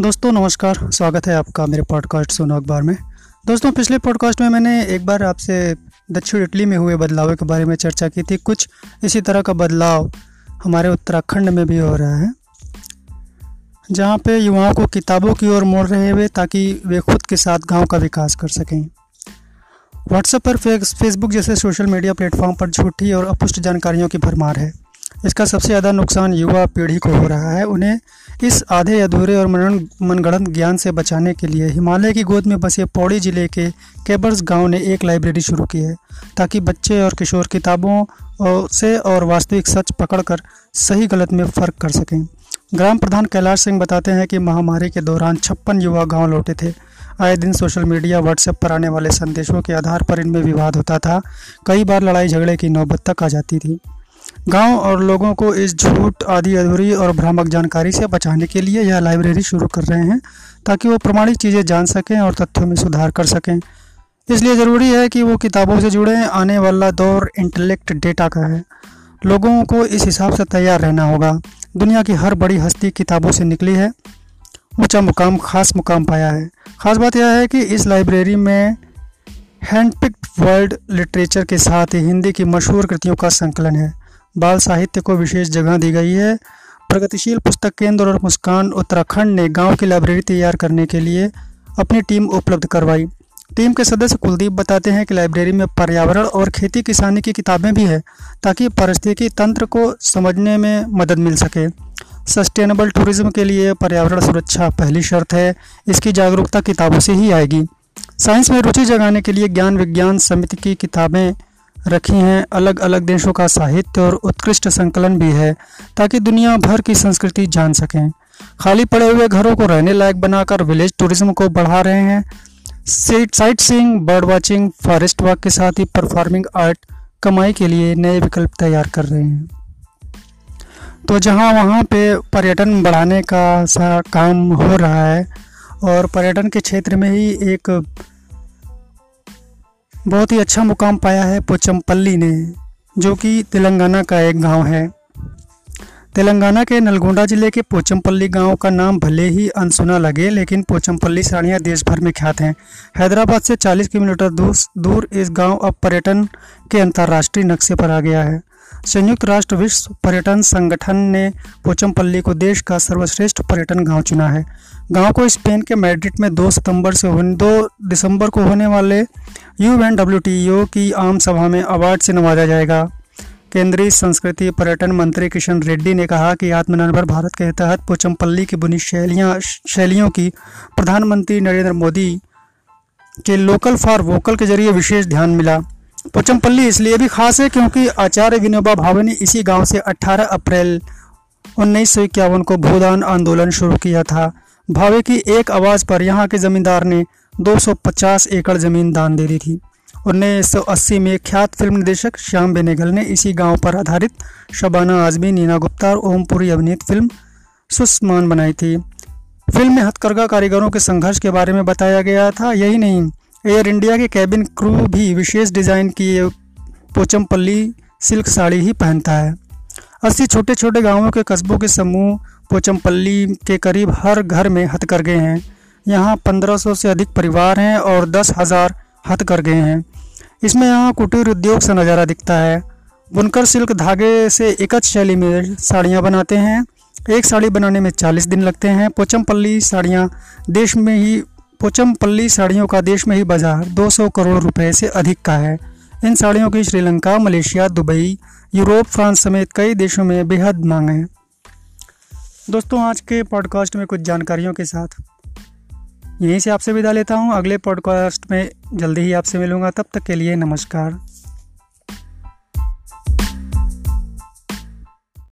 दोस्तों, नमस्कार। स्वागत है आपका मेरे पॉडकास्ट सोनो अखबार में। दोस्तों, पिछले पॉडकास्ट में मैंने एक बार आपसे दक्षिण इटली में हुए बदलावों के बारे में चर्चा की थी। कुछ इसी तरह का बदलाव हमारे उत्तराखंड में भी हो रहा है, जहाँ पे युवाओं को किताबों की ओर मोड़ रहे हुए ताकि वे खुद के साथ गाँव का विकास कर सकें। व्हाट्सएप पर फेसबुक जैसे सोशल मीडिया प्लेटफॉर्म पर झूठी और अपुष्ट जानकारियों की भरमार है। इसका सबसे ज़्यादा नुकसान युवा पीढ़ी को हो रहा है। उन्हें इस आधे अधूरे और मन मनगढ़ंत ज्ञान से बचाने के लिए हिमालय की गोद में बसे पौड़ी ज़िले के केबर्स गाँव ने एक लाइब्रेरी शुरू की है, ताकि बच्चे और किशोर किताबों से और वास्तविक सच पकड़कर सही गलत में फ़र्क कर सकें। ग्राम प्रधान कैलाश सिंह बताते हैं कि महामारी के दौरान छप्पन युवा गाँव लौटे थे। आए दिन सोशल मीडिया, व्हाट्सएप पर आने वाले संदेशों के आधार पर इनमें विवाद होता था। कई बार लड़ाई झगड़े की नौबत तक आ जाती थी। गाँव और लोगों को इस झूठ, आदि अधूरी और भ्रामक जानकारी से बचाने के लिए यह लाइब्रेरी शुरू कर रहे हैं, ताकि वो प्रमाणिक चीज़ें जान सकें और तथ्यों में सुधार कर सकें। इसलिए ज़रूरी है कि वो किताबों से जुड़े, आने वाला दौर इंटेलेक्ट डेटा का है। लोगों को इस हिसाब से तैयार रहना होगा। दुनिया की हर बड़ी हस्ती किताबों से निकली है। ऊँचा मुकाम, खास मुकाम पाया है। ख़ास बात यह है कि इस लाइब्रेरी में हैंडपिक्ड वर्ल्ड लिटरेचर के साथ ही हिंदी की मशहूर कृतियों का संकलन है। बाल साहित्य को विशेष जगह दी गई है। प्रगतिशील पुस्तक केंद्र और मुस्कान उत्तराखंड ने गाँव की लाइब्रेरी तैयार करने के लिए अपनी टीम उपलब्ध करवाई। टीम के सदस्य कुलदीप बताते हैं कि लाइब्रेरी में पर्यावरण और खेती किसानी की किताबें भी है, ताकि पारिस्थितिकी तंत्र को समझने में मदद मिल सके। सस्टेनेबल टूरिज़्म के लिए पर्यावरण सुरक्षा पहली शर्त है, इसकी जागरूकता किताबों से ही आएगी। साइंस में रुचि जगाने के लिए ज्ञान विज्ञान समिति की किताबें रखी हैं अलग अलग देशों का साहित्य और उत्कृष्ट संकलन भी है, ताकि दुनिया भर की संस्कृति जान सकें। खाली पड़े हुए घरों को रहने लायक बनाकर विलेज टूरिज़्म को बढ़ा रहे हैं। Sightseeing bird watching forest walk के साथ ही परफॉर्मिंग आर्ट कमाई के लिए नए विकल्प तैयार कर रहे हैं। तो जहाँ वहाँ पे पर्यटन बढ़ाने का सा काम हो रहा है, और पर्यटन के क्षेत्र में ही एक बहुत ही अच्छा मुकाम पाया है पोचमपल्ली ने, जो कि तेलंगाना का एक गाँव है। तेलंगाना के नलगोंडा ज़िले के पोचमपल्ली गाँव का नाम भले ही अनसुना लगे, लेकिन पोचमपल्ली साड़ियाँ देश भर में ख्यात हैं। हैदराबाद से 40 किलोमीटर दूर दूर इस गाँव अब पर्यटन के अंतर्राष्ट्रीय नक्शे पर आ गया है। संयुक्त राष्ट्र विश्व पर्यटन संगठन ने पोचमपल्ली को देश का सर्वश्रेष्ठ पर्यटन गाँव चुना है। गाँव को स्पेन के मैड्रिड में 2 सितंबर से दो दिसंबर को होने वाले यू एन डब्ल्यू की आम सभा में अवार्ड से नवाजा जाएगा। केंद्रीय संस्कृति पर्यटन मंत्री किशन रेड्डी ने कहा कि आत्मनिर्भर भारत के तहत पोचमपल्ली की बुनी शैलियाँ शैलियों की प्रधानमंत्री नरेंद्र मोदी के लोकल फॉर वोकल के ज़रिए विशेष ध्यान मिला। पोचमपल्ली इसलिए भी खास है क्योंकि आचार्य विनोबा भावे ने इसी गाँव से 18 अप्रैल उन्नीस सौ इक्यावन को भूदान आंदोलन शुरू किया था। भावे की एक आवाज़ पर यहाँ के ज़मींदार ने 250 एकड़ ज़मीन दान दे दी थी। उन्नीस में ख्यात फ़िल्म निदेशक श्याम बेनेगल ने इसी गाँव पर आधारित शबाना आजमी, नीना गुप्ता और ओमपुरी अभिनीत फ़िल्म सुस्मान बनाई थी। फ़िल्म में हथकरघा कारीगरों के संघर्ष के बारे में बताया गया था, यही नहीं एयर इंडिया के कैबिन क्रू भी विशेष डिज़ाइन की पोचमपल्ली सिल्क साड़ी ही पहनता है। अस्सी छोटे छोटे गाँवों के कस्बों के समूह पोचमपल्ली के करीब हर घर में हथकरघे हैं। यहाँ 1500 से अधिक परिवार हैं और दस हज़ार हथकरघे हैं। इसमें यहाँ कुटीर उद्योग सा नज़ारा दिखता है। बुनकर सिल्क धागे से एकच शैली में साड़ियाँ बनाते हैं। एक साड़ी बनाने में 40 दिन लगते हैं। पोचमपल्ली साड़ियाँ देश में ही पोचमपल्ली साड़ियों का देश में ही बाज़ार 200 करोड़ रुपए से अधिक का है। इन साड़ियों की Sri Lanka, Malaysia, Dubai, Europe, France समेत कई देशों में बेहद मांग है। दोस्तों, आज के पॉडकास्ट में कुछ जानकारियों के साथ। यहीं से आपसे विदा लेता हूँ। अगले पॉडकास्ट में जल्दी ही आपसे मिलूँगा। तब तक के लिए नमस्कार।